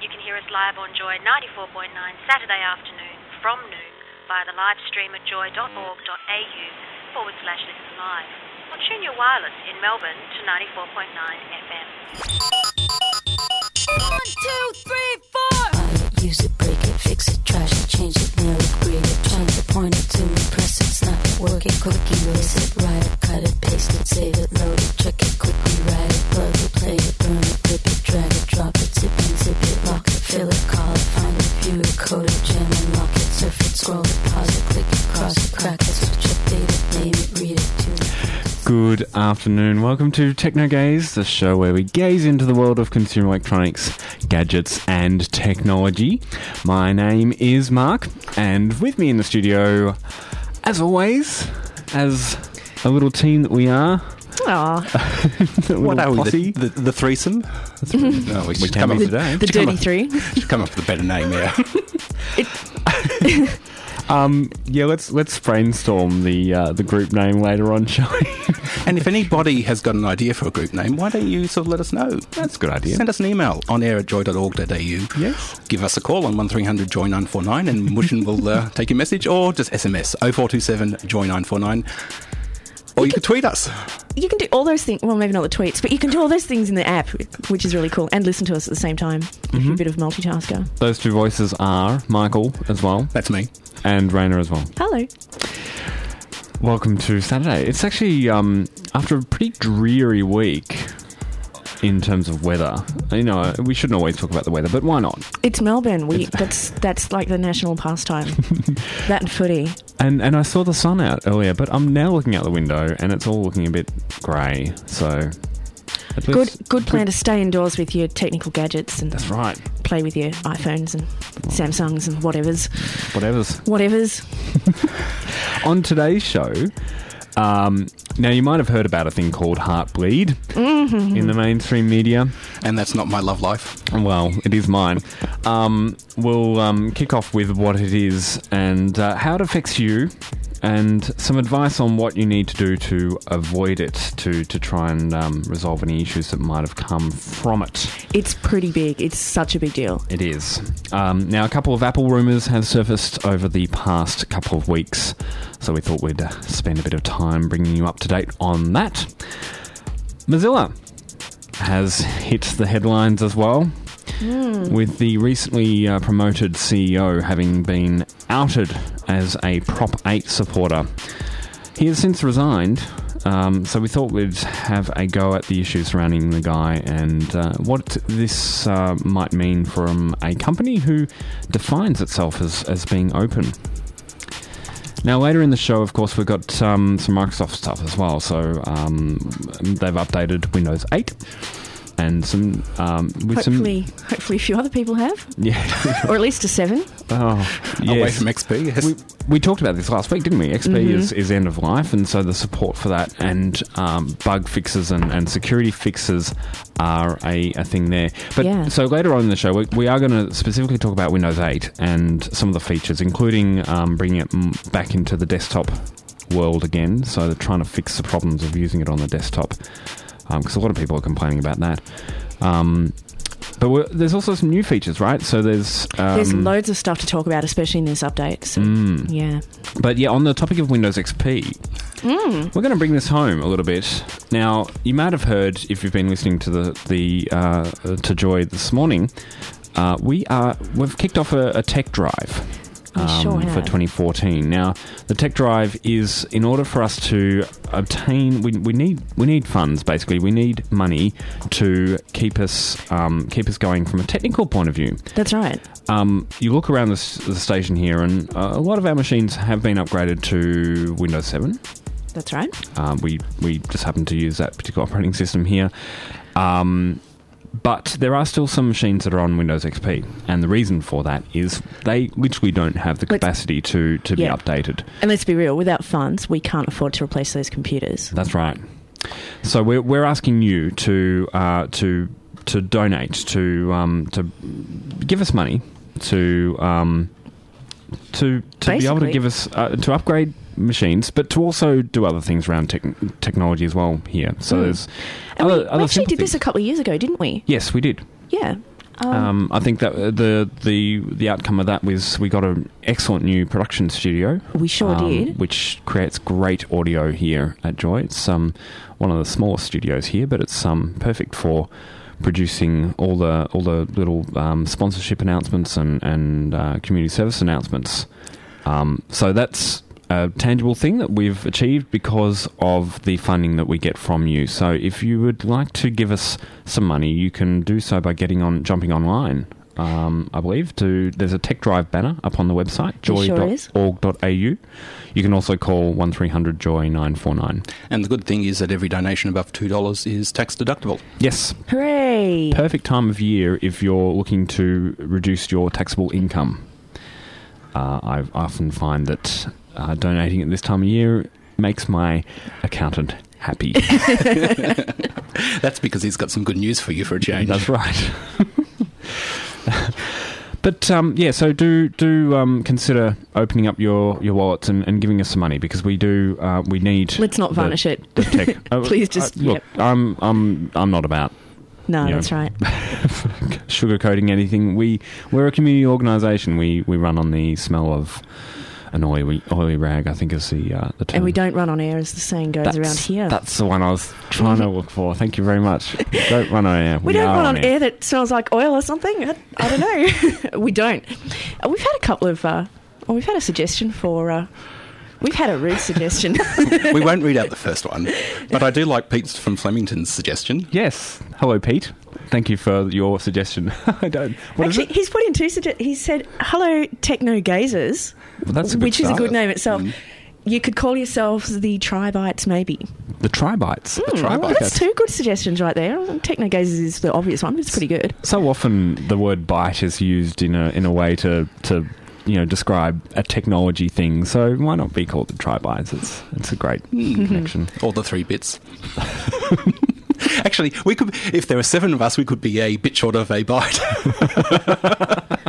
You can hear us live on Joy 94.9 Saturday afternoon from noon via the live stream at joy.org.au forward slash listen live. Or tune your wireless in Melbourne to 94.9 FM. One, two, three, four. Use it, break it, fix it, trash it, change it, nail it, grade it, trying to point it to me, press it, snap it, work it, quick erase it, write it, cut it, paste it, save it, load it, check it, quickly write it, plug it, play it, burn it, scroll it, pause it, click it, cross it, crack it, switch it, date it, name it, read it, tune. Good afternoon. Welcome to Techno Gaze, the show where we gaze into the world of consumer electronics, gadgets, and technology. My name is Mark, and with me in the studio, as always, as a little team that we are, Aw, a little What are we? The, the, the threesome? no, we oh, should came come up up with with today. the Should come dirty up- three. should come up with a better name, yeah. Um, yeah, let's let's brainstorm the uh, the group name later on, shall we? and if anybody has got an idea for a group name, why don't you sort of let us know? That's a good idea. Send us an email on air at joy.org.au. Yes. Give us a call on 1300 Joy 949 and Mushin will uh, take your message or just SMS 0427 Joy 949. Or you can tweet us. You can do all those things. Well, maybe not the tweets, but you can do all those things in the app, which is really cool, and listen to us at the same time. If you're a bit of a multitasker. Those two voices are Michael as well That's me. and Rainer as well. Hello. Welcome to Saturday. It's actually um, after a pretty dreary week in terms of weather. You know, we shouldn't always talk about the weather, but why not? It's Melbourne. We that's that's like the national pastime. that and footy. And and I saw the sun out earlier, but I'm now looking out the window and it's all looking a bit grey. So Good good plan to stay indoors with your technical gadgets and That's right. play with your iPhones and Samsungs and whatever's Whatever's whatever's. on today's show. Um, now you might have heard about a thing called Heartbleed Mm-hmm. in the mainstream media. And that's not my love life. Well, it is mine. Um, we'll um, kick off with what it is and uh, how it affects you, and some advice on what you need to do to avoid it, to to try and um, resolve any issues that might have come from it. It's pretty big. It's such a big deal. It is. Um, now, a couple of Apple rumours have surfaced over the past couple of weeks, so we thought we'd uh, spend a bit of time bringing you up to date on that. Mozilla has hit the headlines as well, with the recently uh, promoted CEO having been outed as a Prop 8 supporter. He has since resigned, um, so we thought we'd have a go at the issues surrounding the guy and uh, what this uh, might mean from a company who defines itself as, as being open. Now, later in the show, of course, we've got um, some Microsoft stuff as well. So um, they've updated Windows 8 and some um, with Hopefully, hopefully, a few other people have, yeah. or at least a seven. oh, Away from XP. Has- We, we talked about this last week, didn't we? XP Mm-hmm. is, is end of life, and so the support for that and um, bug fixes and, and security fixes are a, a thing there. But Yeah. so later on in the show, we, we are going to specifically talk about Windows 8 and some of the features, including um, bringing it back into the desktop world again. So they're trying to fix the problems of using it on the desktop because a lot of people are complaining about that. Um, but we're, there's also some new features, right? So there's um, There's loads of stuff to talk about, especially in this update. So, Mm. yeah. But yeah, on the topic of Windows XP, we're going to bring this home a little bit. Now, you might have heard if you've been listening to the the uh, to Joy this morning. Uh, we are we've kicked off a, a tech drive We sure um, for 2014. Now, the tech drive is in order for us to obtain we, we need we need funds basically. We need money to keep us um, keep us going from a technical point of view That's right. um, you look around the, the station here, and uh, a lot of our machines have been upgraded to Windows 7. That's right. Um, we we just happen to use that particular operating system here. Um, but there are still some machines that are on Windows XP, and the reason for that is they literally don't have the Let's- capacity to, to be updated. And let's be real, without funds, we can't afford to replace those computers. That's right. So we're we're asking you to uh, to to donate to um, to give us money to um, to to be able to give us uh, to upgrade machines, but to also do other things around tech technology as well here. So Hmm. there's we, other, we other actually did this a couple of years ago, didn't we? Yes, we did. Yeah. Um, Um, I think that uh, the the the outcome of that was we got an excellent new production studio. we sure um, did. which creates great audio here at Joy. It's um, one of the smallest studios here, but it's um, perfect for producing all the all the little um, sponsorship announcements and and uh, community service announcements. Um, so that's a tangible thing that we've achieved because of the funding that we get from you. So if you would like to give us some money, you can do so by getting on jumping online. Um, I believe to there's a tech drive banner up on the website There sure joy.org.au. You can also call one three hundred joy nine four nine. And the good thing is that every donation above $2 is tax deductible. Yes, Hooray! perfect time of year if you're looking to reduce your taxable income. Uh, I often find that uh, donating at this time of year makes my accountant happy. That's because he's got some good news for you for a change. That's right. but um, yeah, so do do um, consider opening up your, your wallets and, and giving us some money because we do uh, we need. Let's not the- varnish it. the tech. Uh, Please just- uh, look. yep. I'm I'm I'm not about No, Yeah. that's right. sugarcoating anything. We we're a community organisation. We we run on the smell of an oily oily rag. I think is the uh, the term. And we don't run on air, as the saying goes around here. That's the one I was trying to look for. Thank you very much. don't run on air. we don't run on air that smells like oil or something. I, I don't know. we don't. Uh, We've had a couple of. Uh, well, we've had a suggestion for. Uh, we've had a rude suggestion. we won't read out the first one, but I do like Pete's from Flemington's suggestion. Yes. Hello, Pete. Thank you for your suggestion. I don't. What is Actually, he's put in two suggestions. He said, "Hello, techno gazers," it? Well, that's a good which is a good name itself. Mm. You could call yourselves the Tribites, maybe. The tribites. The Hmm, well, Tribites. that's two good suggestions right there. Techno gazers is the obvious one, but it's pretty good. So often the word bite is used in a in a way to to you know describe a technology thing. So why not be called the tribites? It's it's a great connection. All the three bits. Actually, we could, if there were seven of us, we could be a bit short of a bite.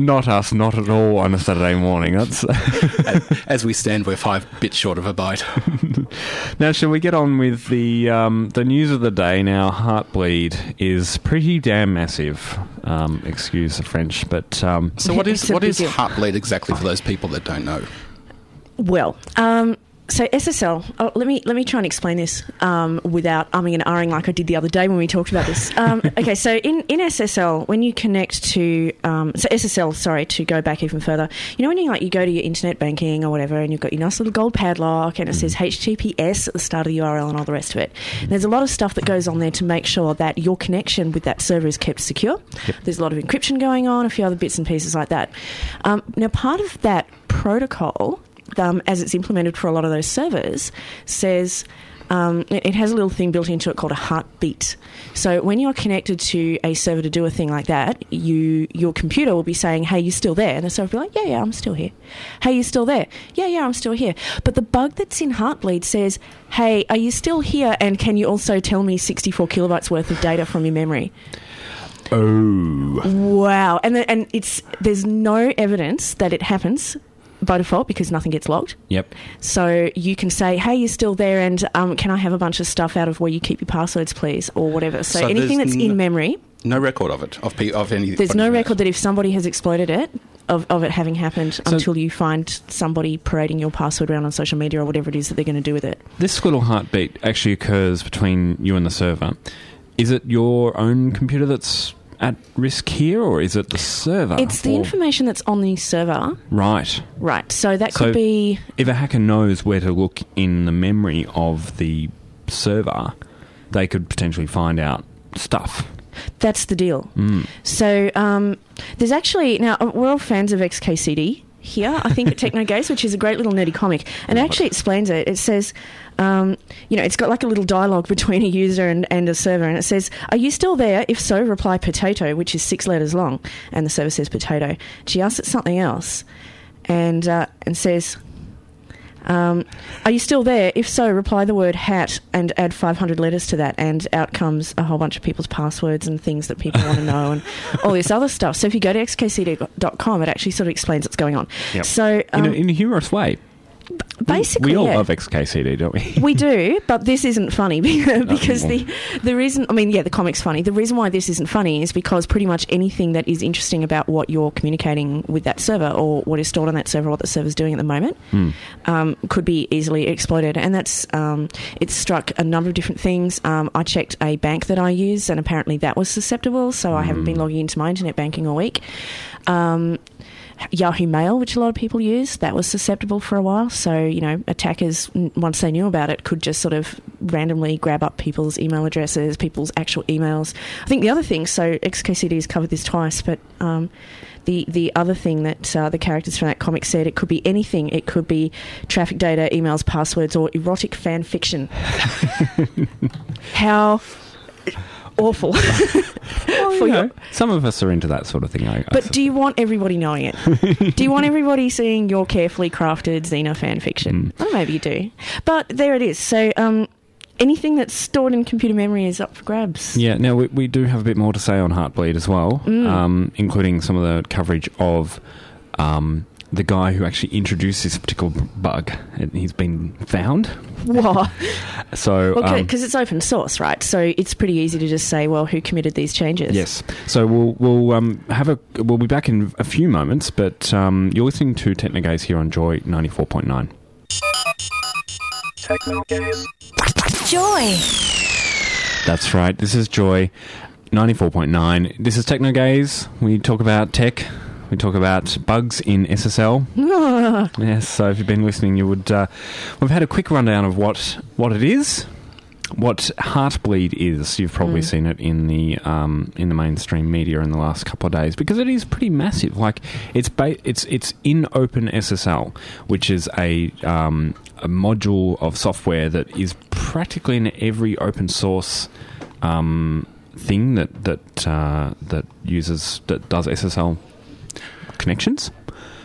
Not us, not at all on a Saturday morning. That's As we stand, we're five bits short of a bite. now. Shall we get on with the um, the news of the day? Now, Heartbleed is pretty damn massive. Um, excuse the French, but um, So, what is It's a what big is deal. Heartbleed exactly for those people that don't know? Well, um, so SSL. Oh, let me let me try and explain this um, without umming and ahhing like I did the other day when we talked about this. Um, okay, so in, in SSL, when you connect to um, so SSL, sorry, to go back even further, you know when you like you go to your internet banking or whatever, and you've got your nice little gold padlock, and it says HTTPS at the start of the URL and all the rest of it. And there's a lot of stuff that goes on there to make sure that your connection with that server is kept secure. There's a lot of encryption going on, a few other bits and pieces like that. Um, now, part of that protocol um, as it's implemented for a lot of those servers, says um, it, has a little thing built into it called a heartbeat. So when you're connected to a server to do a thing like that, you your computer will be saying, "Hey, you still there?" And the server will be like, "Yeah, yeah, I'm still here." "Hey, you still there?" "Yeah, yeah, I'm still here." But the bug that's in Heartbleed says, "Hey, are you still here? And can you also tell me 64 kilobytes worth of data from your memory?" oh, Wow, and the, and it's there's no evidence that it happens by default because nothing gets logged. yep. So you can say, "Hey, you're still there, and um, can I have a bunch of stuff out of where you keep your passwords, please, or whatever." So, So anything that's n- in memory, No record of it of pe- of any. there's no record that if somebody has exploited it of, of it having happened until you find somebody parading your password around on social media or whatever it is that they're going to do with it. This little heartbeat actually occurs between you and the server. Is it your own computer that's at risk here, or is it the server? It's the Or- information that's on the server, Right. right? So that So- could be If a hacker knows where to look in the memory of the server, they could potentially find out stuff. That's the deal. Mm. So um, there's actually now uh, we're all fans of XKCD here, I think, at Techno Gaze, which is a great little nerdy comic. And it actually explains it. It says, um, you know, it's got like a little dialogue between a user and, and a server. And it says, Are you still there? If so, reply potato, which is six letters long. And the server says potato. She asks it something else and, uh, and says, um, are you still there? If so, reply the word hat and add 500 letters to that, and out comes a whole bunch of people's passwords and things that people want to know and all this other stuff. So if you go to xkcd.com, it actually sort of explains what's going on. Yep. So um, in, a, in a humorous way. Basically, we all yeah. love XKCD, don't we? We do, but this isn't funny because the the reason I mean, yeah, the comic's funny. The reason why this isn't funny is because pretty much anything that is interesting about what you're communicating with that server or what is stored on that server, or what the server's doing at the moment, um, could be easily exploited. And that's um, it's struck a number of different things. Um, I checked a bank that I use, and apparently that was susceptible. So I haven't been logging into my internet banking all week. Yahoo Mail, which a lot of people use, that was susceptible for a while. So, you know, attackers, once they knew about it, could just sort of randomly grab up people's email addresses, people's actual emails. I think the other thing, so XKCD has covered this twice, but um, the, the other thing that uh, the characters from that comic said, it could be anything. It could be traffic data, emails, passwords, or erotic fan fiction. How awful. Well, For you your- some of us are into that sort of thing. I, I But do you want everybody knowing it? do you want everybody seeing your carefully crafted Xena fan fiction? Well, maybe you do. But there it is. So, um, anything that's stored in computer memory is up for grabs. Yeah, now we, we do have a bit more to say on Heartbleed as well, um, including some of the coverage of um, the guy who actually introduced this particular bug. And He's been found. What? So, Well, um, because it's open source, right? So it's pretty easy to just say, well, who committed these changes? yes. So we'll we'll um, have a we'll be back in a few moments, but um, you're listening to Technogaze here on Joy ninety four point nine. Technogaze. Joy. That's right. This is Joy 94.9. This is Technogaze. We talk about tech. We talk about bugs in SSL. yes, so if you've been listening, you would. Uh, we've had a quick rundown of what what it is, what Heartbleed is. You've probably seen it in the um, in the mainstream media in the last couple of days because it is pretty massive. Like it's ba- it's it's in OpenSSL, which is a um, a module of software that is practically in every open source um, thing that that uh, that uses that does SSL connections.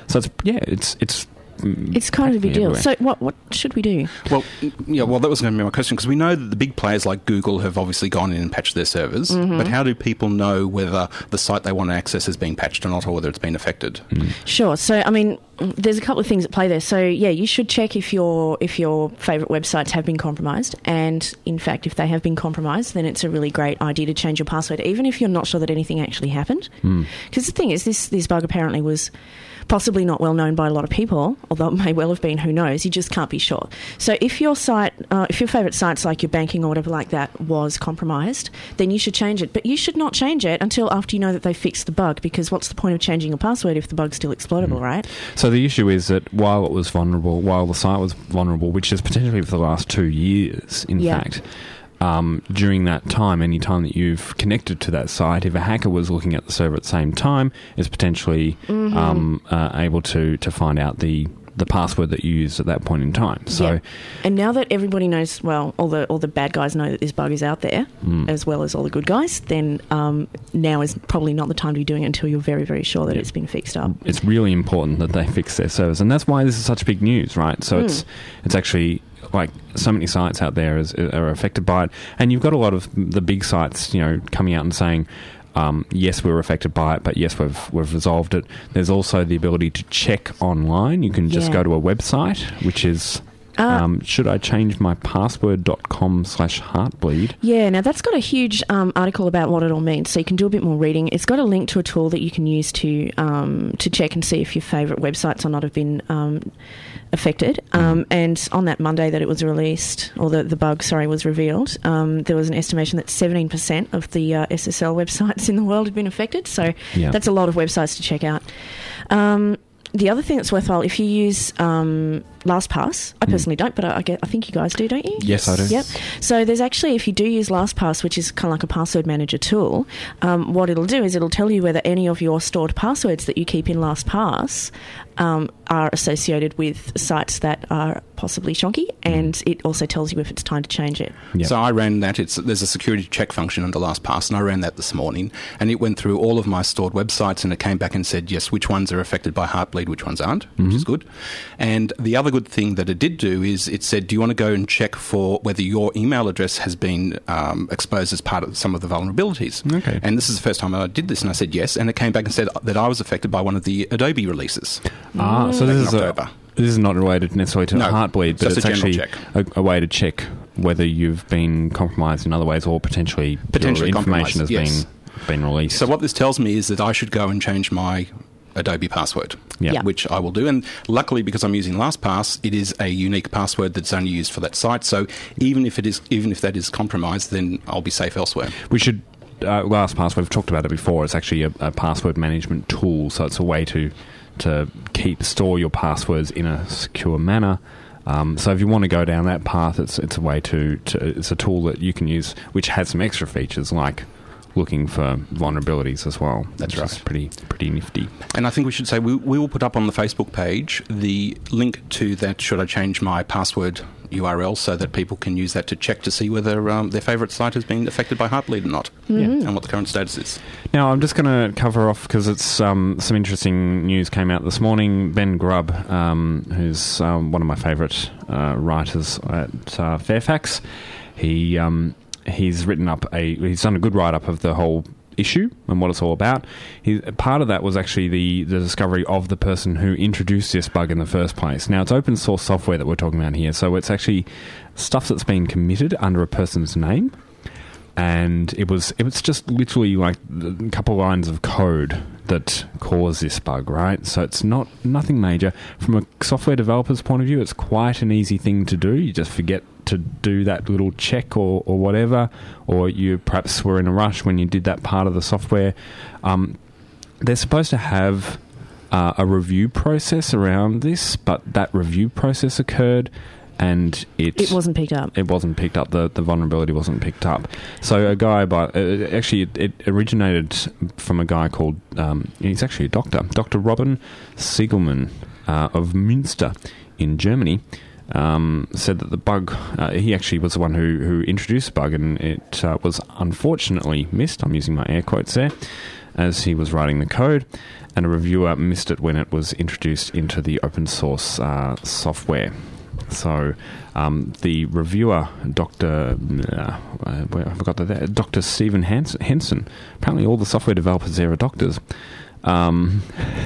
So it's yeah, it's it's Mm. It's kind of a big deal. everywhere. So what what should we do? Well, yeah, well, that was going to be my question because we know that the big players like Google have obviously gone in and patched their servers, Mm-hmm. but how do people know whether the site they want to access has been patched or not, or whether it's been affected? Mm. Sure. So, I mean, there's a couple of things at play there. So, yeah, you should check if your if your favourite websites have been compromised, and in fact, if they have been compromised, then it's a really great idea to change your password, even if you're not sure that anything actually happened. Mm. Because the thing is, this this bug apparently was possibly not well known by a lot of people, although it may well have been. Who knows? You just can't be sure. So, if your site, uh, if your favourite sites like your banking or whatever like that was compromised, then you should change it. But you should not change it until after you know that they fixed the bug, because what's the point of changing your password if the bug's still exploitable, right? So the issue is that while it was vulnerable, while the site was vulnerable, which is potentially for the last two years, in Yeah. fact, um, during that time, any time that you've connected to that site, if a hacker was looking at the server at the same time, is potentially Mm-hmm. um, uh, able to to find out the the password that you used at that point in time. So. Yeah. and now that everybody knows, well, all the all the bad guys know that this bug is out there, Hmm. as well as all the good guys. Then um, now is probably not the time to be doing it until you're very very sure that it's been fixed up. it's really important that they fix their servers, and that's why this is such big news, right? So it's it's actually like so many sites out there is, are affected by it, and you've got a lot of the big sites, you know, coming out and saying. Um, yes, we were affected by it, but yes, we've we've resolved it. There's also the ability to check online. You can just Yeah. go to a website, which is Uh, um, should I change my password.com slash heartbleed. Yeah, now that's got a huge um, article about what it all means, so you can do a bit more reading. It's got a link to a tool that you can use to um, to check and see if your favourite websites or not have been um, affected. Um, and on that Monday that it was released, or the, the bug, sorry, was revealed, um, there was an estimation that 17% of the uh, SSL websites in the world had been affected. So Yeah. that's a lot of websites to check out. Um, the other thing that's worthwhile, if you use um, LastPass. I personally don't, but I, I, get, I think you guys do, don't you? Yes, I do. Yep. So there's actually, if you do use LastPass, which is kind of like a password manager tool, um, what it'll do is it'll tell you whether any of your stored passwords that you keep in LastPass um, are associated with sites that are possibly shonky, and it also tells you if it's time to change it. Yep. So I ran that. It's there's a security check function under LastPass, and I ran that this morning, and it went through all of my stored websites, and it came back and said yes, which ones are affected by Heartbleed, which ones aren't, which is good. And the other good thing that it did do is it said, do you want to go and check for whether your email address has been um, exposed as part of some of the vulnerabilities? Okay. And this is the first time I did this, and I said yes, and it came back and said that I was affected by one of the Adobe releases. Ah, so this is a, this is not related necessarily to No, Heartbleed, but it's a actually a, a way to check whether you've been compromised in other ways or potentially Potentially information has yes. been been released. So what this tells me is that I should go and change my Adobe password, Yeah. Yeah. which I will do. And luckily, because I'm using LastPass, it is a unique password that's only used for that site. So even if it is, even if that is compromised, then I'll be safe elsewhere. We should. Uh, LastPass, we've talked about it before. It's actually a, a password management tool, so it's a way to to keep store your passwords in a secure manner. Um, so if you want to go down that path, it's it's a way to, to it's a tool that you can use, which has some extra features like looking for vulnerabilities as well. That's which is right. pretty pretty nifty. And I think we should say we, we will put up on the Facebook page the link to that. Should I change my password URL so that people can use that to check to see whether um, their favourite site has been affected by Heartbleed or not, and what the current status is. Now, I'm just going to cover off because it's um, some interesting news came out this morning. Ben Grubb, um, who's um, one of my favourite uh, writers at uh, Fairfax, he um, he's written up a he's done a good write up of the whole issue and what it's all about. He, part of that was actually the, the discovery of the person who introduced this bug in the first place. Now, it's open source software that we're talking about here, so it's actually stuff that's been committed under a person's name and it was it was just literally like a couple lines of code that caused this bug, right? So it's not nothing major. From a software developer's point of view, it's quite an easy thing to do. You just forget to do that little check or, or whatever, or you perhaps were in a rush when you did that part of the software. Um, they're supposed to have uh, a review process around this, but that review process occurred and it It wasn't picked up. it wasn't picked up. The, the vulnerability wasn't picked up. So a guy, by uh, actually, it, it originated from a guy called. Um, he's actually a doctor, Doctor Robin Seggelmann uh, of Münster in Germany. Um, said that the bug. Uh, he actually was the one who who introduced the bug, and it uh, was unfortunately missed. I'm using my air quotes there, as he was writing the code, and a reviewer missed it when it was introduced into the open source uh, software. So um, the reviewer, Doctor, uh, I forgot that, Doctor Stephen Henson. Apparently, all the software developers there are doctors. Um,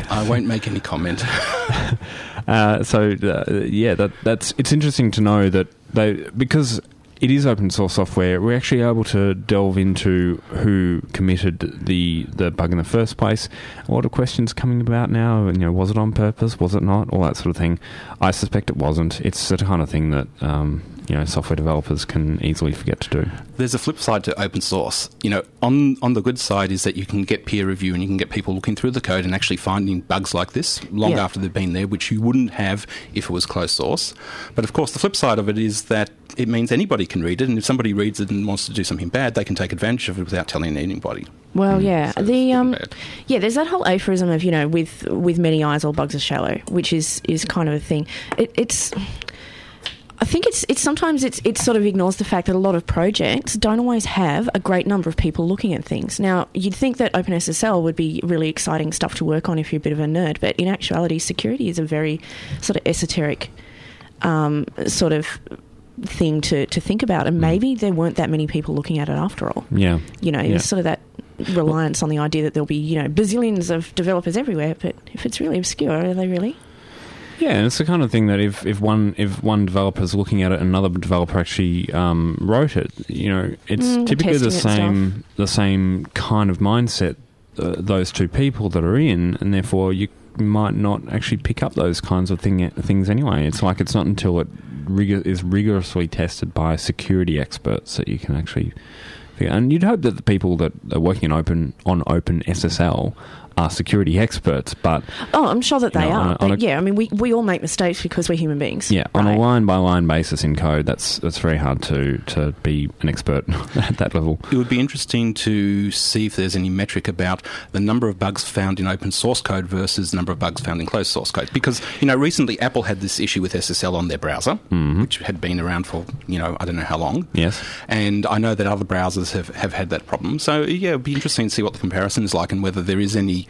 I won't make any comment. uh, so uh, yeah, that that's it's interesting to know that they because it is open source software. We're actually able to delve into who committed the the bug in the first place. A lot of questions coming about now. You know, was it on purpose? Was it not? All that sort of thing. I suspect it wasn't. It's the kind of thing that um, you know software developers can easily forget to do. There's a flip side to open source. You know, on on the good side is that you can get peer review and you can get people looking through the code and actually finding bugs like this long Yeah. after they've been there, which you wouldn't have if it was closed source. But of course, the flip side of it is that it means anybody can read it, and if somebody reads it and wants to do something bad, they can take advantage of it without telling anybody. Well, yeah, So the um, yeah, there's that whole aphorism of you know, with with many eyes, all bugs are shallow, which is is kind of a thing. It, it's. I think it's it's sometimes it's it sort of ignores the fact that a lot of projects don't always have a great number of people looking at things. Now, you'd think that OpenSSL would be really exciting stuff to work on if you're a bit of a nerd, but in actuality, security is a very sort of esoteric um, sort of thing to, to think about, and maybe there weren't that many people looking at it after all Yeah, you know, Yeah. there's sort of that reliance on the idea that there'll be, you know, bazillions of developers everywhere. But if it's really obscure, are they really? Yeah, and it's the kind of thing that if, if one if one developer is looking at it, and another developer actually um, wrote it. You know, it's Mm, typically the same the same kind of mindset uh, those two people that are in, and therefore you might not actually pick up those kinds of thing things anyway. It's like it's not until it rigor- is rigorously tested by security experts that you can actually. figure- And you'd hope that the people that are working in open on Open SSL are security experts, but Oh, I'm sure that they know, on are. a- on But a- yeah, I mean, we, we all make mistakes because we're human beings. yeah, on a line by line basis in code, that's that's very hard to to be an expert at that level. It would be interesting to see if there's any metric about the number of bugs found in open source code versus the number of bugs found in closed source code. Because, you know, recently Apple had this issue with SSL on their browser, mm-hmm. which had been around for, you know, I don't know how long. Yes. And I know that other browsers have, have had that problem. So, yeah, it'd be interesting to see what the comparison is like and whether there is any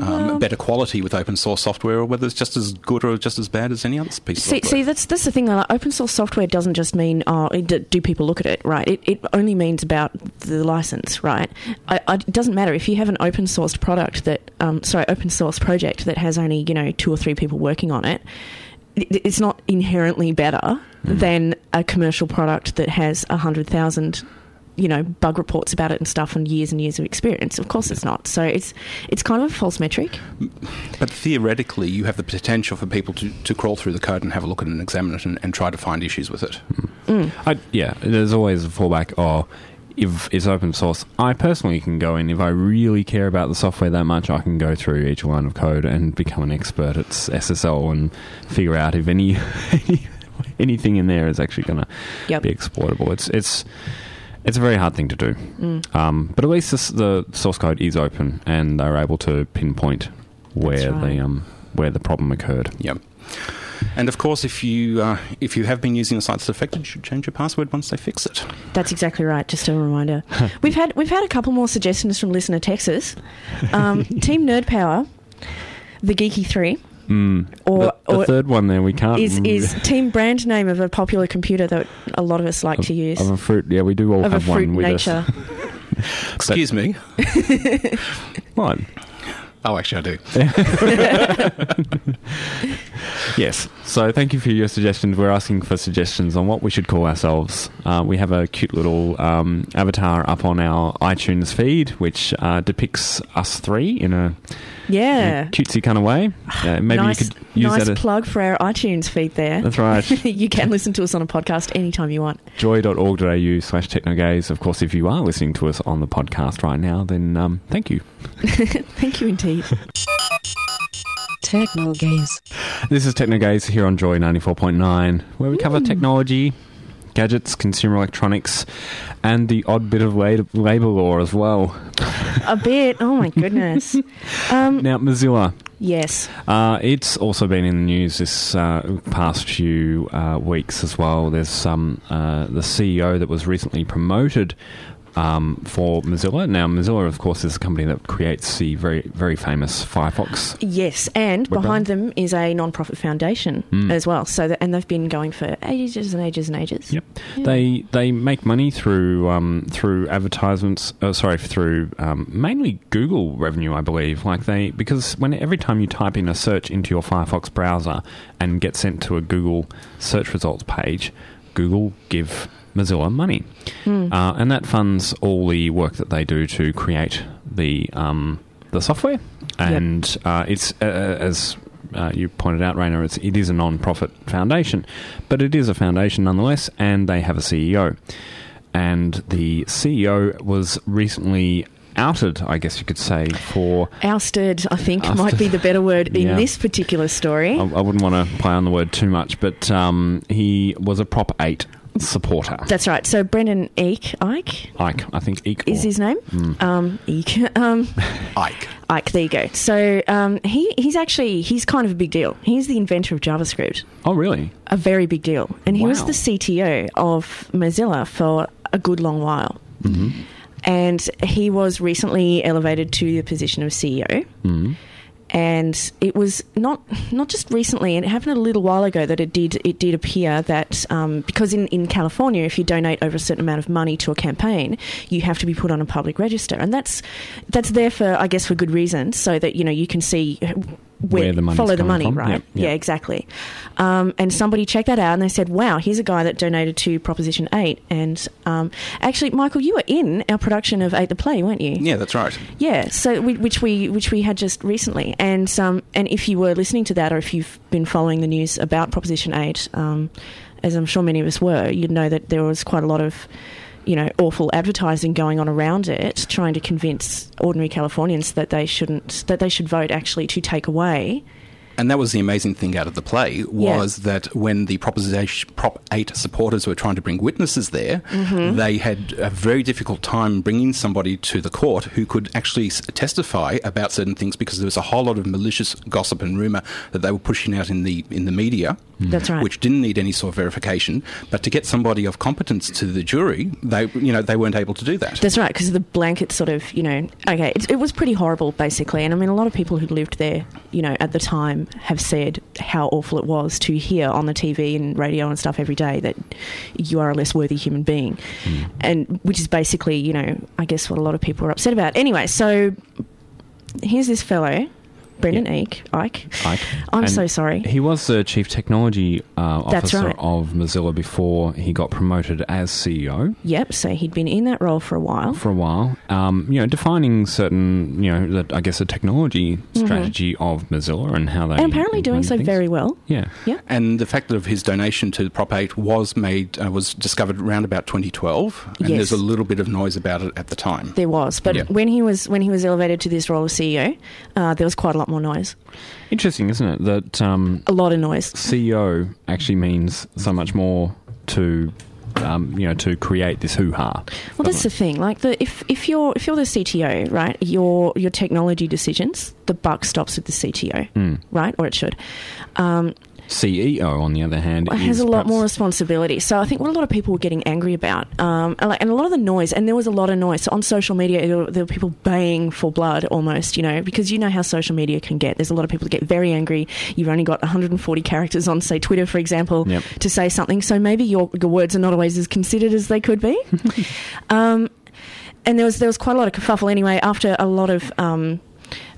um, better quality with open source software or whether it's just as good or just as bad as any other piece of See, software. see, that's that's the thing. Like, open source software doesn't just mean oh, do people look at it, right? It, it only means about the license, right? I, I, it doesn't matter if you have an open sourced product that, um, sorry, open source project that has only you know two or three people working on it. it- It's not inherently better than a commercial product that has a hundred thousand, you know, bug reports about it and stuff, and years and years of experience. Of course, it's not. So it's it's kind of a false metric. But theoretically, you have the potential for people to, to crawl through the code and have a look at it and examine it and, and try to find issues with it. Hmm. Mm. I, yeah, there's always a fallback. Oh, if it's open source, I personally can go in. If I really care about the software that much, I can go through each line of code and become an expert at SSL and figure out if any, anything in there is actually going to Yep. be exploitable. It's it's it's a very hard thing to do. Um, but at least this, the source code is open, and they're able to pinpoint where right. the um, where the problem occurred. Yeah. And of course, if you uh, if you have been using a site that's affected, you should change your password once they fix it. That's exactly right. Just a reminder. we've had we've had a couple more suggestions from listener Texas. Um, Team Nerd Power, the Geeky Three, Mm. or the, the or third one there we can't is is team brand name of a popular computer that a lot of us like to use of a fruit. Yeah, we do all of a fruit one with nature. us. Excuse me. What? Oh, actually, I do. Yes. So thank you for your suggestions. We're asking for suggestions on what we should call ourselves. Uh, we have a cute little um, avatar up on our iTunes feed, which uh, depicts us three in a, in Yeah. a cutesy kind of way. Uh, maybe nice, you could use nice that as plug for our iTunes feed there. That's right. you can listen to us on a podcast anytime you want. joy.org.au slash technogaze. Of course, if you are listening to us on the podcast right now, then um, thank you. Thank you indeed. Techno gaze. This is Technogaze here on Joy 94.9, where we cover technology, gadgets, consumer electronics, and the odd bit of la- labour law as well. A bit. Oh my goodness. Um, Now, Mozilla. yes. Uh, it's also been in the news this uh, past few uh, weeks as well. There's um, uh, the CEO that was recently promoted um, for Mozilla. Now, Mozilla, of course, is a company that creates the very, very famous Firefox. Yes, and behind them is a non-profit foundation Mm. as well. So, that, and they've been going for ages and ages and ages. Yep. They they make money through um, through advertisements. Uh, sorry, through um, mainly Google revenue, I believe. Like they because when every time you type in a search into your Firefox browser and get sent to a Google search results page, Google give Mozilla money, uh, and that funds all the work that they do to create the um, the software. And uh, it's uh, as uh, you pointed out, Rainer, it's, it is a non-profit foundation, but it is a foundation nonetheless, and they have a CEO. And the CEO was recently outed, I guess you could say, for. Ousted, I think, Ousted. might be the better word in Yeah. this particular story. I, I wouldn't want to play on the word too much, but um, he was a Prop 8 supporter. That's right. So Brendan Eek, Ike Ike, I think Ike. is or- his name. Um, Eek. Um, Ike. Ike. There you go. So um, he he's actually he's kind of a big deal. He's the inventor of JavaScript. Oh, really? A very big deal, and he was the CTO of Mozilla for a good long while. And he was recently elevated to the position of CEO. And it was not not just recently, and it happened a little while ago that it did it did appear that um, because in, in California, if you donate over a certain amount of money to a campaign, you have to be put on a public register, and that's that's there for I guess for good reason, so that you know you can see. Where, Where the money's follow the money, from. right? Yep, yep. Yeah, exactly. Um, and somebody checked that out, and they said, "Wow, here's a guy that donated to Proposition 8." And um, actually, Michael, you were in our production of Eight the Play, weren't you? Yeah, that's right. Yeah, so we, which we which we had just recently, and um, and if you were listening to that, or if you've been following the news about Proposition Eight, um, as I'm sure many of us were, you'd know that there was quite a lot of you know, awful advertising going on around it, trying to convince ordinary Californians that they shouldn't, that they should vote actually to take away. And that was the amazing thing out of the play was that when the Proposition Prop 8 supporters were trying to bring witnesses there, Mm-hmm. they had a very difficult time bringing somebody to the court who could actually testify about certain things because there was a whole lot of malicious gossip and rumor that they were pushing out in the in the media. Mm. That's right. Which didn't need any sort of verification, but to get somebody of competence to the jury, they you know they weren't able to do that. That's right, because the blanket sort of, you know, okay, it, it was pretty horrible, basically. And I mean, a lot of people who lived there, you know, at the time have said how awful it was to hear on the TV and radio and stuff every day that you are a less worthy human being. Mm. And which is basically, you know, I guess what a lot of people are upset about. Anyway, so here's this fellow, Brendan Eich. Ike. Ike. I'm And so sorry. He was the chief technology uh, officer right. of Mozilla before he got promoted as CEO Yep, so he'd been in that role for a while. for a while. Um, you know, defining certain, you know, the, I guess the technology strategy of Mozilla and how they Mm-hmm. And apparently doing so things. very well. Yeah. Yeah. And the fact that of his donation to Prop 8 was made uh, was discovered around about 2012, and Yes. there's a little bit of noise about it at the time. There was, but Yeah. when he was when he was elevated to this role of CEO, uh, there was quite a lot more noise, Interesting, isn't it? That um, a lot of noise. CEO actually means so much more to, um, you know, to create this hoo ha. Well, that's the thing. Like the if if you're if you're the CTO, right, your your technology decisions, the buck stops with the CTO, Hmm. right, or it should. Um, CEO, on the other hand, has is a lot perhaps- more responsibility. So I think what a lot of people were getting angry about, um, and a lot of the noise, and there was a lot of noise so on social media. There were, there were people baying for blood, almost, you know, because you know how social media can get. There's a lot of people that get very angry. You've only got 140 characters on, say, Twitter, for example, Yep. to say something. So maybe your your words are not always as considered as they could be. um, and there was there was quite a lot of kerfuffle anyway. After a lot of um,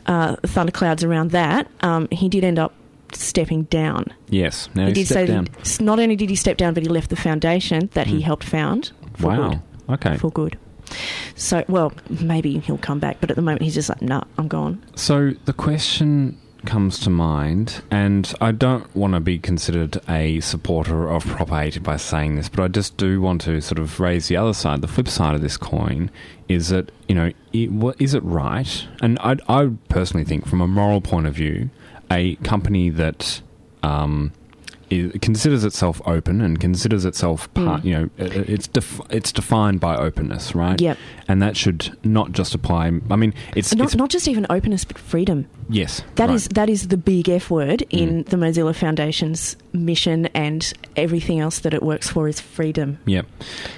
uh, thunderclouds around that, um, he did end up stepping down Yes. Now he he did say stepped down. that not only did he step down, but he left the foundation that he hmm. helped found for Wow. good. Okay. For good. So, well, maybe he'll come back, but at the moment he's just like, nah, I'm gone. So the question comes to mind, and I don't want to be considered a supporter of Prop 8 by saying this, but I just do want to sort of raise the other side, the flip side of this coin, is that, you know, is it right? And I, I personally think, from a moral point of view, a company that um, considers itself open and considers itself part, you know, it- it's def- it's defined by openness, right? Yep. And that should not just apply. I mean, it's Not, it's not just even openness, but freedom. yes. That right. is that is the big F word in the Mozilla Foundation's mission and everything else that it works for is freedom. Yep.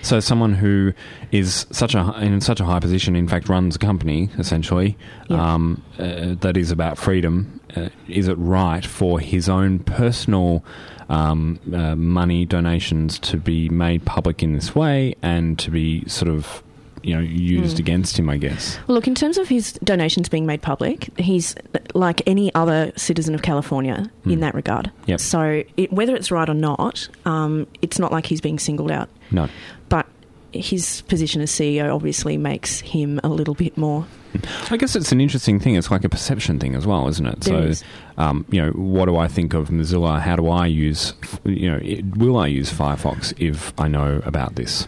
So someone who is such a in such a high position, in fact, runs a company essentially Yeah. um, uh, that is about freedom. Uh, is it right for his own personal um, uh, money donations to be made public in this way and to be sort of you know used Hmm. against him? I guess. Well, look, in terms of his donations being made public, he's like any other citizen of California in that regard. Yep. So, it, whether it's right or not, um, it's not like he's being singled out. No. But his position as CEO obviously makes him a little bit more. I guess it's an interesting thing. It's like a perception thing as well, isn't it? There so, is. Um, you know, what do I think of Mozilla? How do I use? You know, it, will I use Firefox if I know about this?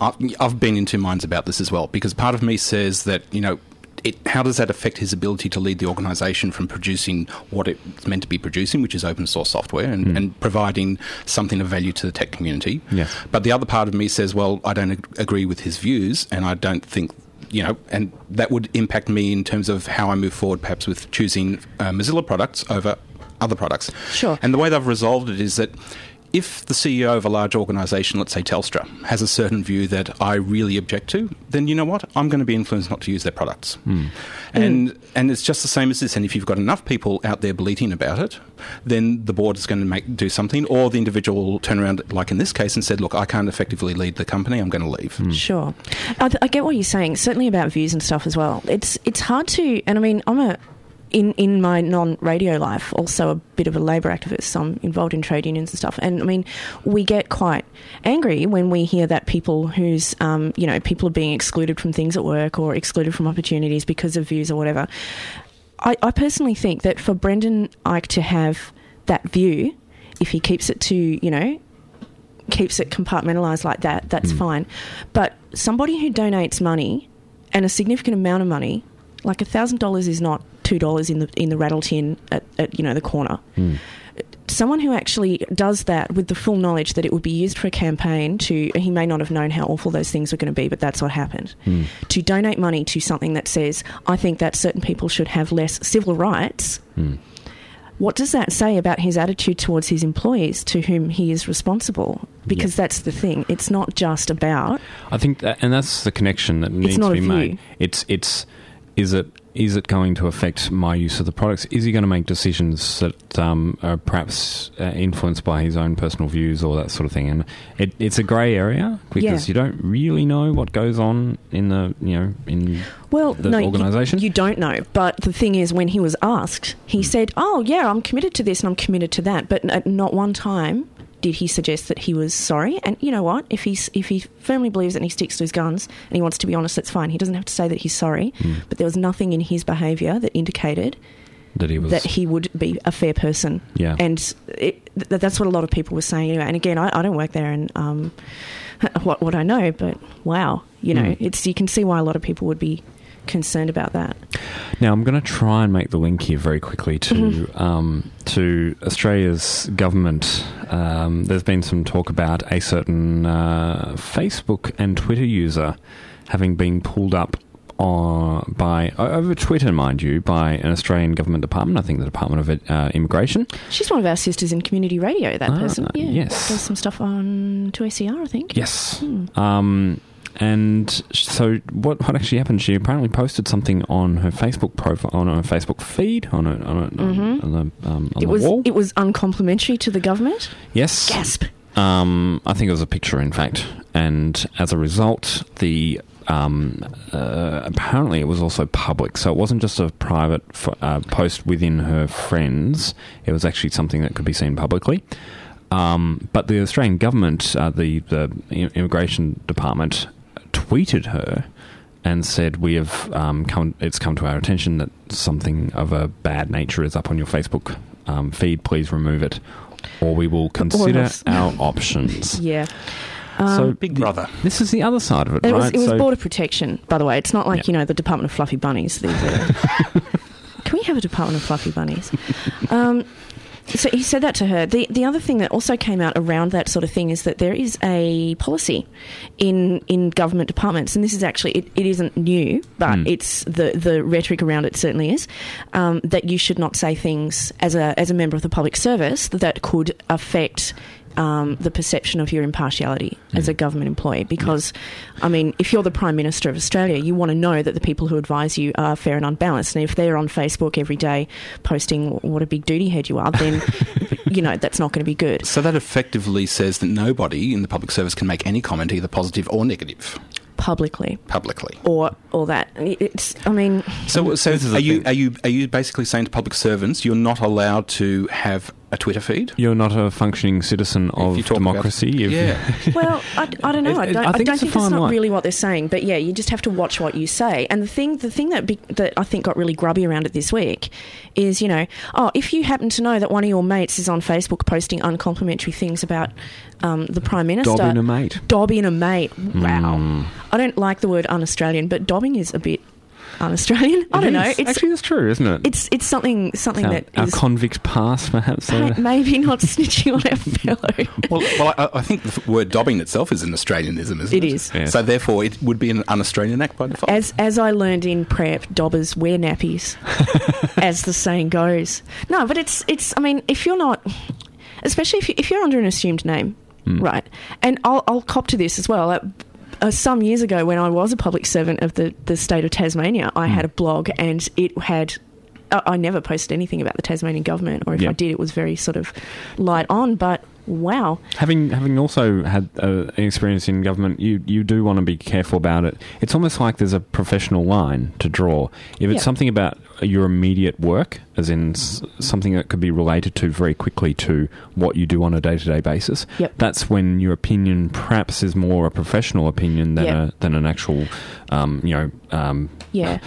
I've, I've been in two minds about this as well because part of me says that you know. It, how does that affect his ability to lead the organisation from producing what it's meant to be producing, which is open source software, and, and providing something of value to the tech community? Yes. But the other part of me says, well, I don't ag- agree with his views, and I don't think, you know, and that would impact me in terms of how I move forward, perhaps with choosing uh, Mozilla products over other products. Sure. And the way they've resolved it is that if the CEO of a large organisation, let's say Telstra, has a certain view that I really object to, then you know what? I'm going to be influenced not to use their products. Hmm. Hmm. And and it's just the same as this. And if you've got enough people out there bleating about it, then the board is going to make do something, or the individual will turn around, like in this case, and said, "Look, I can't effectively lead the company. I'm going to leave." Hmm. Sure, I, I get what you're saying. Certainly about views and stuff as well. It's it's hard to, and I mean, I'm a in in my non-radio life also a bit of a labour activist. So I'm involved in trade unions and stuff, and I mean, we get quite angry when we hear that people whose um, you know people are being excluded from things at work or excluded from opportunities because of views or whatever. I, I personally think that for Brendan Eich to have that view, if he keeps it to you know keeps it compartmentalized like that, that's fine. But somebody who donates money and a significant amount of money, like thousand dollars is not two dollars in the in the rattle tin at, at you know the corner. Hmm. Someone who actually does that with the full knowledge that it would be used for a campaign to, he may not have known how awful those things were going to be, but that's what happened. Hmm. To donate money to something that says, I think that certain people should have less civil rights, hmm. what does that say about his attitude towards his employees to whom he is responsible? Because that's the thing. It's not just about. I think, that, and that's the connection that needs to be made. It's it's is it is it going to affect my use of the products? Is he going to make decisions that um, are perhaps uh, influenced by his own personal views or that sort of thing? And it, it's a grey area because Yeah. you don't really know what goes on in the you know in Well, the no, organisation. You, don't know. But the thing is, when he was asked, he said, "Oh, yeah, I'm committed to this and I'm committed to that." But at not one time did he suggest that he was sorry. And you know what? If he's if he firmly believes it and he sticks to his guns and he wants to be honest, that's fine. He doesn't have to say that he's sorry. But there was nothing in his behaviour that indicated that he was that he would be a fair person. Yeah. And it, th- that's what a lot of people were saying anyway. And again, I, I don't work there and um, what, what I know, but wow, you know, Mm. it's you can see why a lot of people would be concerned about that. Now, I'm going to try and make the link here very quickly to Mm-hmm. um, to Australia's government. Um, there's been some talk about a certain uh, Facebook and Twitter user having been pulled up on, by over Twitter, mind you, by an Australian government department. I think the Department of uh, Immigration. She's one of our sisters in community radio, that Ah, person. Yeah. yes. Does some stuff on 2ACR, I think. Yes. Hmm. Um, and so what what actually happened? She apparently posted something on her Facebook profile, on her Facebook feed, on a, on, a, on the um, on It was wall. it was uncomplimentary to the government. yes. Gasp. Um, I think it was a picture, in fact, and as a result, the um, uh, apparently it was also public, so it wasn't just a private f- uh, post within her friends. It was actually something that could be seen publicly. Um, but the Australian government, uh, the the immigration department, tweeted her and said, "We have um, come. It's come to our attention that something of a bad nature is up on your Facebook um, feed. Please remove it, or we will consider our options." Yeah. so Big th- brother. This is the other side of it, It right? was it was so, border protection, by the way. It's not like Yeah. you know the Department of Fluffy Bunnies. These are- Can we have a Department of Fluffy Bunnies? So he said that to her. The the other thing that also came out around that sort of thing is that there is a policy in in government departments, and this is actually it, it isn't new, but Hmm. it's the the rhetoric around it certainly is um, that you should not say things as a as a member of the public service that could affect. Um, the perception of your impartiality as a government employee, because, I mean, if you're the Prime Minister of Australia, you want to know that the people who advise you are fair and unbalanced. And if they're on Facebook every day posting what a big duty head you are, then, you know, that's not going to be good. So that effectively says that nobody in the public service can make any comment, either positive or negative, Publicly. publicly. Or, or that. It's, I mean, So, so This is the are you are you are you basically saying to public servants you're not allowed to have a Twitter feed? You're not a functioning citizen If of you talk about- democracy. if- yeah. Well, I, I don't know. I It- it- don't, I I think don't it's think that's not line. really what they're saying. But yeah, you just have to watch what you say. And the thing, the thing that be, that I think got really grubby around it this week is, you know, oh, if you happen to know that one of your mates is on Facebook posting uncomplimentary things about um, the prime minister, Dobbing a mate. dobbing a mate. Wow, Mm. I don't like the word un-Australian, but dobbing is a bit un-Australian. I don't It know. It's Actually, that's true, isn't it? it's it's something something our, that our is convict past, perhaps. uh, maybe not snitching on our fellow. Well, well I, I think the word dobbing itself is an Australianism, isn't it? It is. Yeah. So therefore, it would be an un-Australian act by default. As as I learned in prep, dobbers wear nappies, as the saying goes. No, but it's it's. I mean, if you're not, especially if you, if you're under an assumed name, right? And I'll I'll cop to this as well. Uh, some years ago, when I was a public servant of the the state of Tasmania, I had a blog, and it had. I I never posted anything about the Tasmanian government, or if Yeah. I did, it was very sort of light on. But wow, Having having also had uh, an experience in government, you you do want to be careful about it. It's almost like there's a professional line to draw. If it's Yeah. something about your immediate work, as in s- something that could be related to very quickly to what you do on a day to day basis, Yep. that's when your opinion perhaps is more a professional opinion than Yeah. a than an actual, um, you know, um, yeah.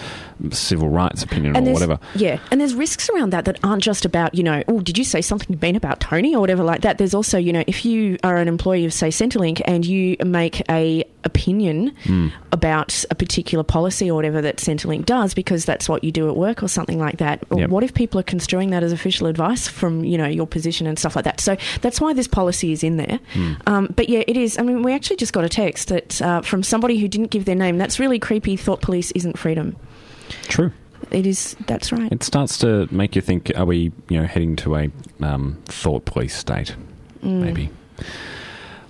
Civil rights opinion and or whatever. Yeah, and there's risks around that that aren't just about you know, oh, did you say something mean about Tony or whatever like that. There's also you know, if you are an employee of say Centrelink and you make a opinion Hmm. about a particular policy or whatever that Centrelink does because that's what you do at work or something like that. Yep. What if people are construing that as official advice from you know your position and stuff like that? So that's why this policy is in there. Hmm. Um, but yeah, it is. I mean, we actually just got a text that uh, from somebody who didn't give their name. That's really creepy. Thought police isn't freedom. True. It is. That's right. It starts to make you think: Are we, you know, heading to a um, thought police state? Mm. Maybe.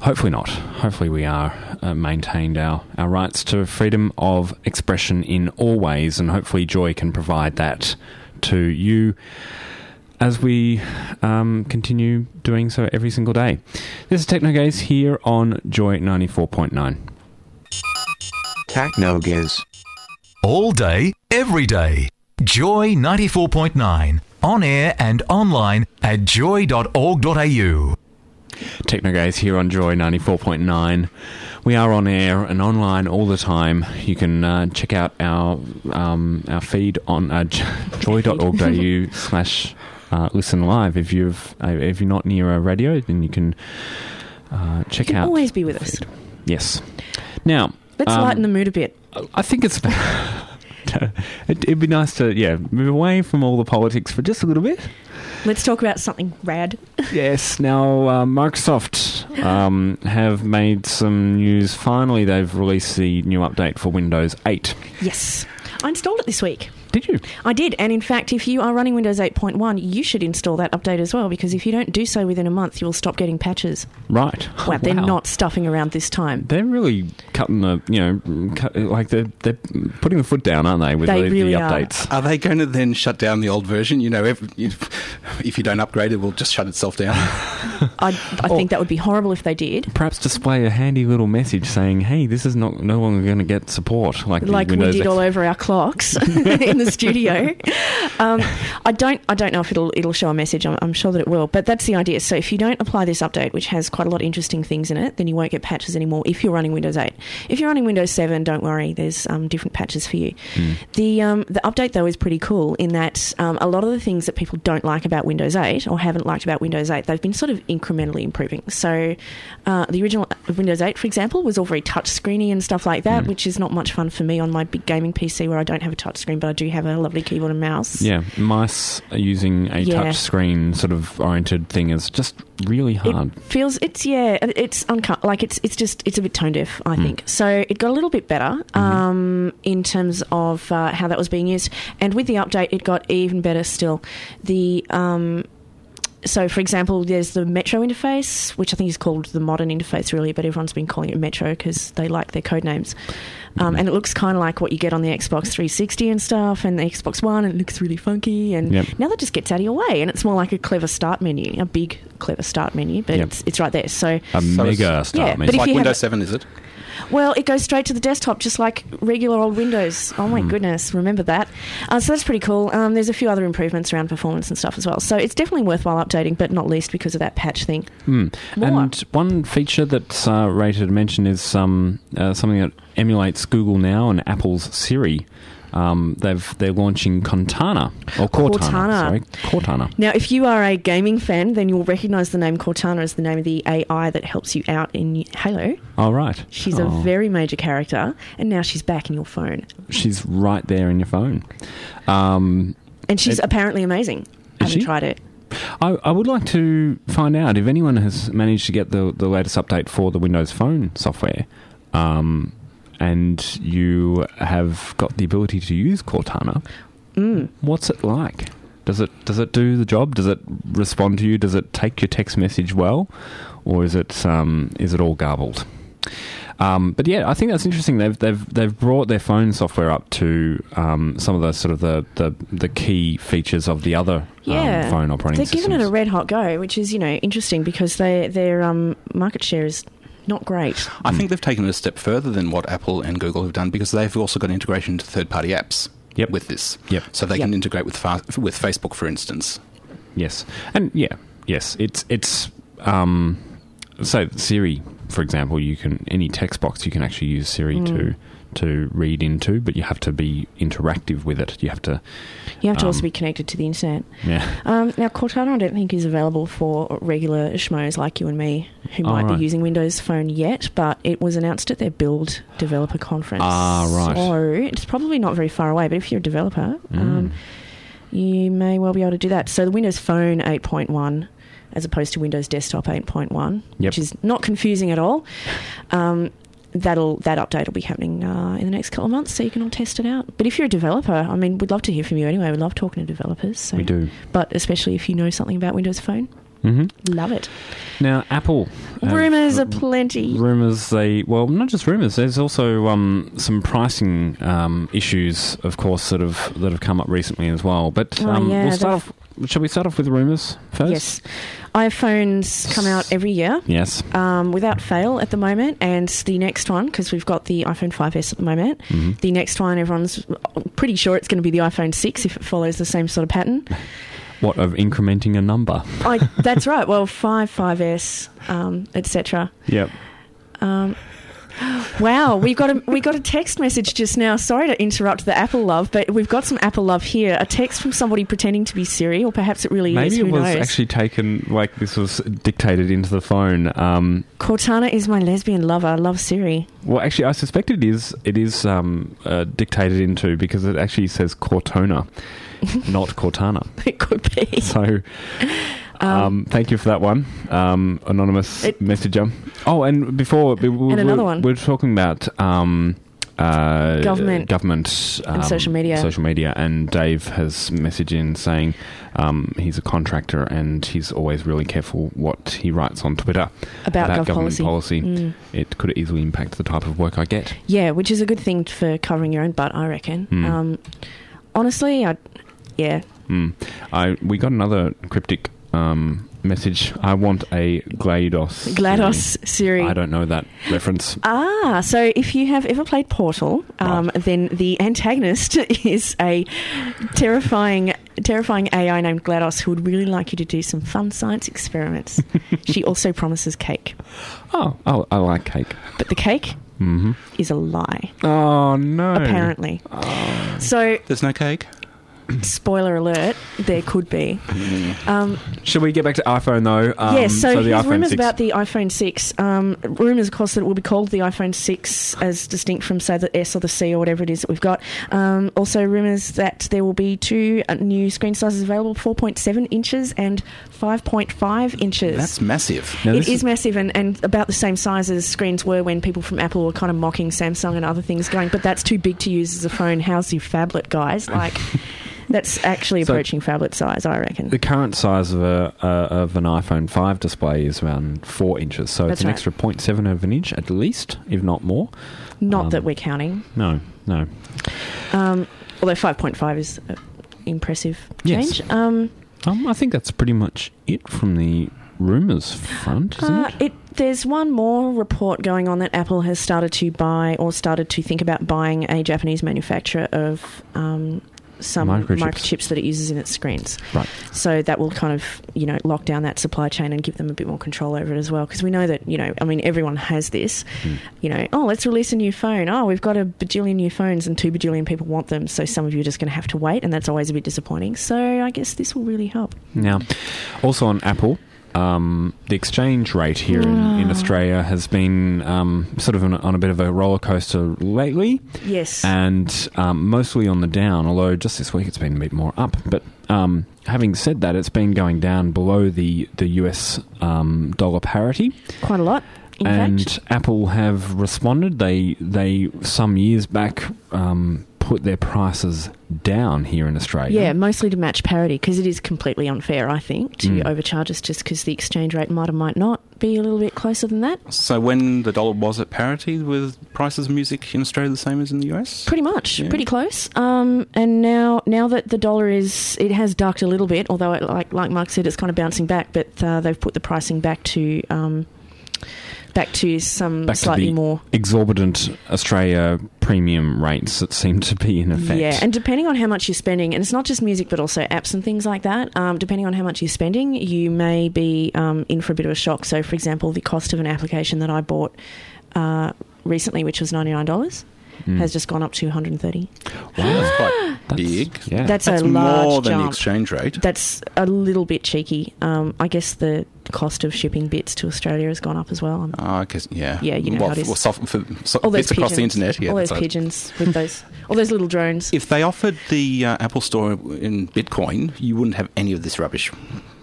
Hopefully not. Hopefully we are uh, maintained our, our rights to freedom of expression in all ways, and hopefully Joy can provide that to you as we um, continue doing so every single day. This is Technogaze here on Joy ninety four point nine. Technogiz. All day, every day. Joy 94.9. On air and online at joy.org.au. Technogaze here on Joy 94.9. We are on air and online all the time. You can uh, check out our um, our feed on uh, j- joy.org.au slash uh, listen live. If you've uh, if you're not near a radio, then you can uh, check You can out. always be with us. Yes. Now, Let's um, lighten the mood a bit. I think it's. it, it'd be nice to yeah move away from all the politics for just a little bit. Let's talk about something rad. Yes. Now, uh, Microsoft um, have made some news. Finally, they've released the new update for Windows 8. Yes. I installed it this week. Did you? I did, and in fact, if you are running Windows 8.1, you should install that update as well because if you don't do so within a month, you will stop getting patches. Right. Wow, they're not stuffing around this time. They're really cutting the, you know, cut, like they're, they're putting the foot down, aren't they, with They the, really the updates? Are they going to then shut down the old version? You know, if, if, if you don't upgrade, it will just shut itself down. I, I think that would be horrible if they did. Perhaps display a handy little message saying, "Hey, this is not no longer going to get support." Like, like we did all over our clocks in the studio. Um, I don't. I don't know if it'll it'll show a message. I'm, I'm sure that it will. But that's the idea. So if you don't apply this update, which has quite a lot of interesting things in it, then you won't get patches anymore. If you're running Windows 8, if you're running Windows 7, don't worry. There's um, different patches for you. The um, the update though is pretty cool in that um, a lot of the things that people don't like about Windows 8 or haven't liked about Windows 8, they've been sort of incrementally improving. So uh, the original Windows 8, for example, was all very touch screeny and stuff like that, which is not much fun for me on my big gaming PC where I don't have a touch screen, but I do have a lovely keyboard and mouse. Yeah, mice using a Yeah. touch screen sort of oriented thing. Is just really hard. It feels it's yeah it's uncut like it's it's just it's a bit tone deaf I think. So it got a little bit better um, in terms of uh, how that was being used. And with the update it got even better still. The um, so for example there's the Metro interface which I think is called the modern interface really but everyone's been calling it Metro because they like their code names um, and it looks kind of like what you get on the Xbox 360 and stuff and the Xbox One and it looks really funky and Yep. now that just gets out of your way and it's more like a clever start menu a big clever start menu but Yep. it's, it's right there so A So mega it's- start Yeah, menu. but if like you have- Windows 7, is it? Well it goes straight to the desktop just like regular old windows. Oh my goodness. Remember that. Uh, so that's pretty cool. Um, there's a few other improvements around performance and stuff as well. So it's definitely worthwhile updating but not least because of that patch thing. More. And one feature that's uh, rated to mention is um, uh, something that emulates Google Now and Apple's Siri. Um, they've they're launching Cortana or Cortana. Cortana. Sorry, Cortana. Now, if you are a gaming fan, then you'll recognise the name Cortana as the name of the AI that helps you out in Halo. All right. She's Oh, a very major character, and now she's back in your phone. She's right there in your phone. Um, And she's It- apparently amazing. I haven't she? tried it. I, I would like to find out if anyone has managed to get the, the latest update for the Windows Phone software, um, and you have got the ability to use Cortana. Mm. What's it like? Does it does it do the job? Does it respond to you? Does it take your text message well, or is it um, is it all garbled? Um, but yeah, I think that's interesting. They've they've they've brought their phone software up to um, some of the sort of the, the, the key features of the other Yeah, um, phone operating They're systems. giving it a red hot go, which is you know interesting because they their um, market share is not great. I think they've taken it a step further than what Apple and Google have done because they've also got integration to third-party apps Yep. with this. Yep. So they Yep. can integrate with fa- with Facebook, for instance. Yes, and yeah, yes, it's it's um, so Siri, for example, you can any text box you can actually use Siri to to read into, but you have to be interactive with it. You have to, You have to also Um, be connected to the internet. yeah. Um, now, Cortana, I don't think is available for regular schmoes like you and me who Oh, might right. be using Windows Phone yet, but it was announced at their Build Developer Conference. Ah, right. So it's probably not very far away, but if you're a developer, Mm. um, you may well be able to do that. So the Windows Phone 8.1 as opposed to Windows Desktop 8.1, Yep. which is not confusing at all. Um, that'll that update will be happening uh, in the next couple of months, so you can all test it out. But if you're a developer, I mean, we'd love to hear from you anyway. We love talking to developers. So. We do. But especially if you know something about Windows Phone, hmm love it. Now, Apple. have- Rumors are plenty. Rumors, they well, not just rumors. There's also um, some pricing um, issues, of course, that have that have come up recently as well. But Oh, um, yeah, we'll start off. Shall we start off with rumors first? Yes, iPhones come out every year. Yes. Um, without fail at the moment, and the next one because we've got the iPhone 5s at the moment. Mhm. The next one, everyone's pretty sure it's going to be the iPhone 6 if it follows the same sort of pattern. What of incrementing a number? I, that's right. Well, 5, 5s, um, etc. Yep. Um, wow, we got a we got a text message just now. Sorry to interrupt the Apple love, but we've got some Apple love here. A text from somebody pretending to be Siri, or perhaps it really is. Maybe it was knows? actually taken like this was dictated into the phone. Um, Cortana is my lesbian lover. I love Siri. well, actually, I suspect it is. It is um, uh, dictated into because it actually says Cortona, not Cortana. It could be. So, um, thank you for that one, um, anonymous It- messenger. Oh, and before we, we, And another we, one. we're talking about um, uh, Government. government, And um, social media. social media, and Dave has messaged in saying um, he's a contractor and he's always really careful what he writes on Twitter About gov government policy. policy. Mm. It could easily impact the type of work I get. Yeah, which is a good thing for covering your own butt, I reckon. Um, honestly, I yeah, Mm. I we got another cryptic um, message. I want a GLaDOS. GLaDOS Siri. I don't know that reference. Ah, so if you have ever played Portal, um, then the antagonist is a terrifying, terrifying AI named GLaDOS who would really like you to do some fun science experiments. she also promises cake, Oh, oh, I like cake. but the cake hmm is a lie, Oh no! apparently. So, There's no cake. Spoiler alert: there could be. Um, Should we get back to iPhone though? Um, yes, so, the here's iPhone rumours 6. about the iPhone 6. Um, rumours, of course, that it will be called the iPhone 6 as distinct from, say, the S or the C or whatever it is that we've got. Um, also, rumours that there will be two uh, new screen sizes available 4.7 inches and 5.5 inches. That's massive. Now, It this is massive and, and about the same size as screens were when people from Apple were kind of mocking Samsung and other things, going, but that's too big to use as a phone. How's your phablet, guys? Like, that's actually So- approaching phablet size, I reckon. The current size of a uh, of an iPhone 5 display is around four inches, so That's it's an right. extra 0.7 of an inch at least, if not more. Not um, that we're counting. No, no. Um, although 5.5 is an impressive Yes. Um, Um, I think that's pretty much it from the rumors front, isn't uh, it? it, there's one more report going on that Apple has started to buy or started to think about buying a Japanese manufacturer of um, some Microchips. microchips that it uses in its screens. Right. So that will kind of, you know, lock down that supply chain and give them a bit more control over it as well. Because we know that, you know, I mean, everyone has this. Hmm. You know, oh, let's release a new phone. Oh, we've got a bajillion new phones and two bajillion people want them. So some of you are just going to have to wait, and that's always a bit disappointing. So I guess this will really help. Now, also on Apple, um, the exchange rate here in, in Ah. Australia has been um, sort of on a, on a bit of a roller coaster lately, Yes. and um, mostly on the down. Although just this week it's been a bit more up. But um, having said that, it's been going down below the the US um, dollar parity. Quite a lot, in and fact. Apple have responded. They they some years back um, put their prices down here in Australia. Yeah, mostly to match parity because it is completely unfair, I think, to Mm. overcharge us just because the exchange rate might or might not be a little bit closer than that. So when the dollar was at parity, with prices of music in Australia the same as in the US? Pretty much, Yeah. pretty close. Um, and now, now that the dollar is, it has ducked a little bit. Although, it, like like Mark said, it's kind of bouncing back. But uh, they've put the pricing back to um, back to some Back to slightly the more. exorbitant Australia premium rates that seem to be in effect. Yeah, and depending on how much you're spending, and it's not just music, but also apps and things like that. Um, depending on how much you're spending, you may be um, in for a bit of a shock. So, for example, the cost of an application that I bought uh, recently, which was ninety nine dollars, has just gone up to 130. That's quite big. yeah. That's, That's a large more than the exchange rate. That's a little bit cheeky. Um, I guess the cost of shipping bits to Australia has gone up as well. Um, Oh, I guess, yeah. Yeah, you know well, how it is. well, soft, for, so, all those bits across the internet. Yeah, all those that's right. pigeons with those, all those little drones. If they offered the uh, Apple Store in Bitcoin, you wouldn't have any of this rubbish.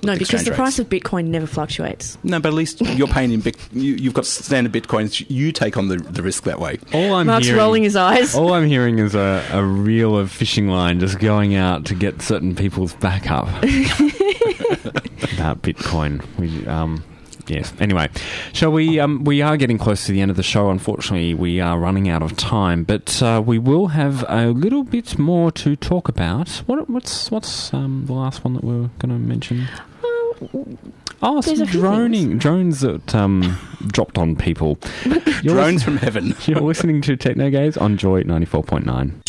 No, because exchange the rates. price of Bitcoin never fluctuates. No, but at least you're paying in Bit. You, you've got standard Bitcoins. You take on the, the risk that way. All I'm Mark's hearing, rolling his eyes. All I'm hearing is a, a reel of fishing line just going out to get certain people's backup about Bitcoin. We, um, yes. Anyway, shall we? Um, we are getting close to the end of the show. Unfortunately, we are running out of time, but uh, we will have a little bit more to talk about. What, what's what's um, the last one that we are going to mention? Oh, There's some droning drones that um, dropped on people. You're Drones from heaven. you're listening to Techno Gaze on Joy 94.9.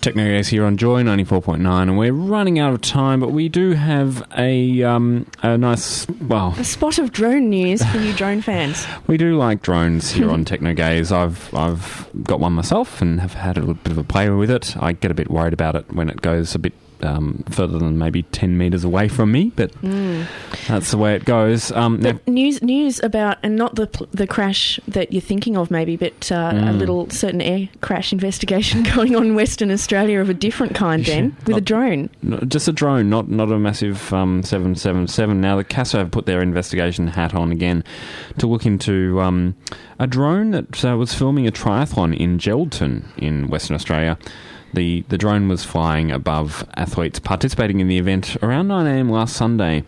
Techno Gaze here on Joy 94.9, and we're running out of time, but we do have a um, a nice, well, A spot of drone news for you drone fans. we do like drones here on Techno Gaze. I've I've got one myself and have had a little bit of a play with it. I get a bit worried about it when it goes a bit um, further than maybe 10 meters away from me, but that's the way it goes. Um, now, news news about and not the the crash that you're thinking of maybe, but uh, a Mm. little certain air crash investigation going on in Western Australia of a different kind. Then with a drone. Just a drone, not not a massive um, 777. Now, the CASA have put their investigation hat on again to look into um, a drone that uh, was filming a triathlon in Geraldton in Western Australia. The, the drone was flying above athletes participating in the event around 9am last Sunday,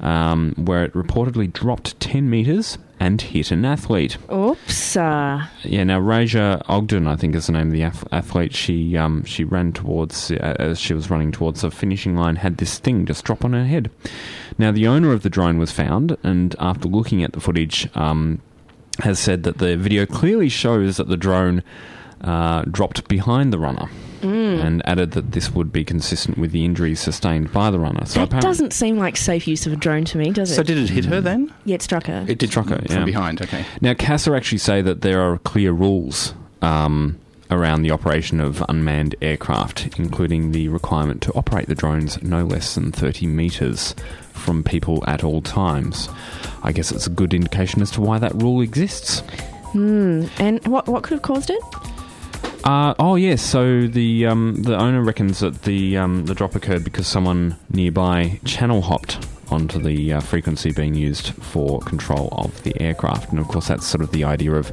um, where it reportedly dropped 10 metres and hit an athlete. Oops. Uh, Yeah, now Raija Ogden, I think is the name of the ath- athlete. She um, she ran towards uh, as she was running towards the finishing line, had this thing just drop on her head. Now the owner of the drone was found, and after looking at the footage, um, has said that the video clearly shows that the drone uh, dropped behind the runner, and added that this would be consistent with the injuries sustained by the runner. So that doesn't seem like safe use of a drone to me, does it? So did it hit her then? yeah, it struck her. It did Struck her, from behind. Okay. Now, CASA actually say that there are clear rules um, around the operation of unmanned aircraft, including the requirement to operate the drones no less than 30 metres from people at all times. I guess it's a good indication as to why that rule exists. Hmm. And what what could have caused it? Uh, oh yes, so the um, the owner reckons that the um, the drop occurred because someone nearby channel hopped onto the uh, frequency being used for control of the aircraft, and of course that's sort of the idea of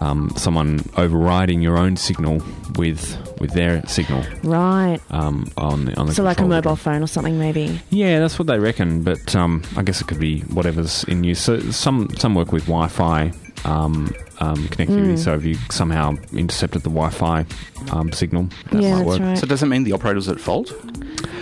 um, someone overriding your own signal with with their signal Right. um, on the on the So like a mobile phone or something, maybe. yeah, that's what they reckon, but um, I guess it could be whatever's in use. So some some work with Wi-Fi um, um, connectivity. Mm. So if you somehow intercepted the Wi-Fi um, signal, that yeah, might work. right. So does it mean the operator's at fault?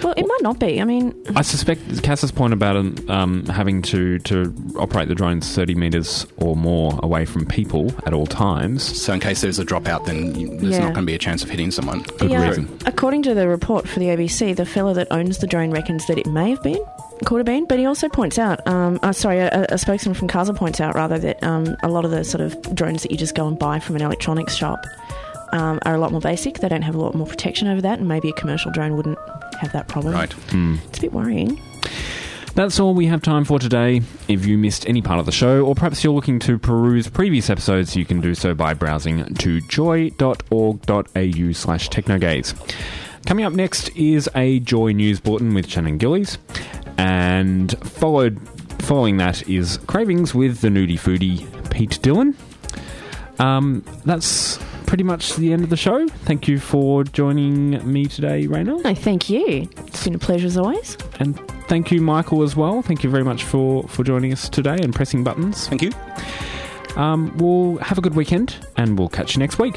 well, it might not be. I mean, I suspect CASA's point about um, having to, to operate the drones 30 metres or more away from people at all times. So in case there's a dropout, then you, there's Yeah. not going to be a chance of hitting someone. Good yeah, reason. According to the report for the ABC, the fellow that owns the drone reckons that it may have been could have been, but he also points out, um, uh, sorry, a, a spokesman from Casa points out rather that um, a lot of the sort of drones that you just go and buy from an electronics shop um, are a lot more basic. They don't have a lot more protection over that, and maybe a commercial drone wouldn't have that problem. Right. It's a bit worrying. That's all we have time for today. If you missed any part of the show, or perhaps you're looking to peruse previous episodes, you can do so by browsing to joy.org.au slash technogaze. Coming up next is a Joy News Bulletin with Shannon Gillies, and followed following that is Cravings with the Nudie Foodie Pete Dillon. Um, that's pretty much the end of the show. Thank you for joining me today, Raina. No, thank you. It's been a pleasure as always. And thank you, Michael, as well. Thank you very much for, for joining us today and pressing buttons. Thank you. Um, we'll have a good weekend and we'll catch you next week.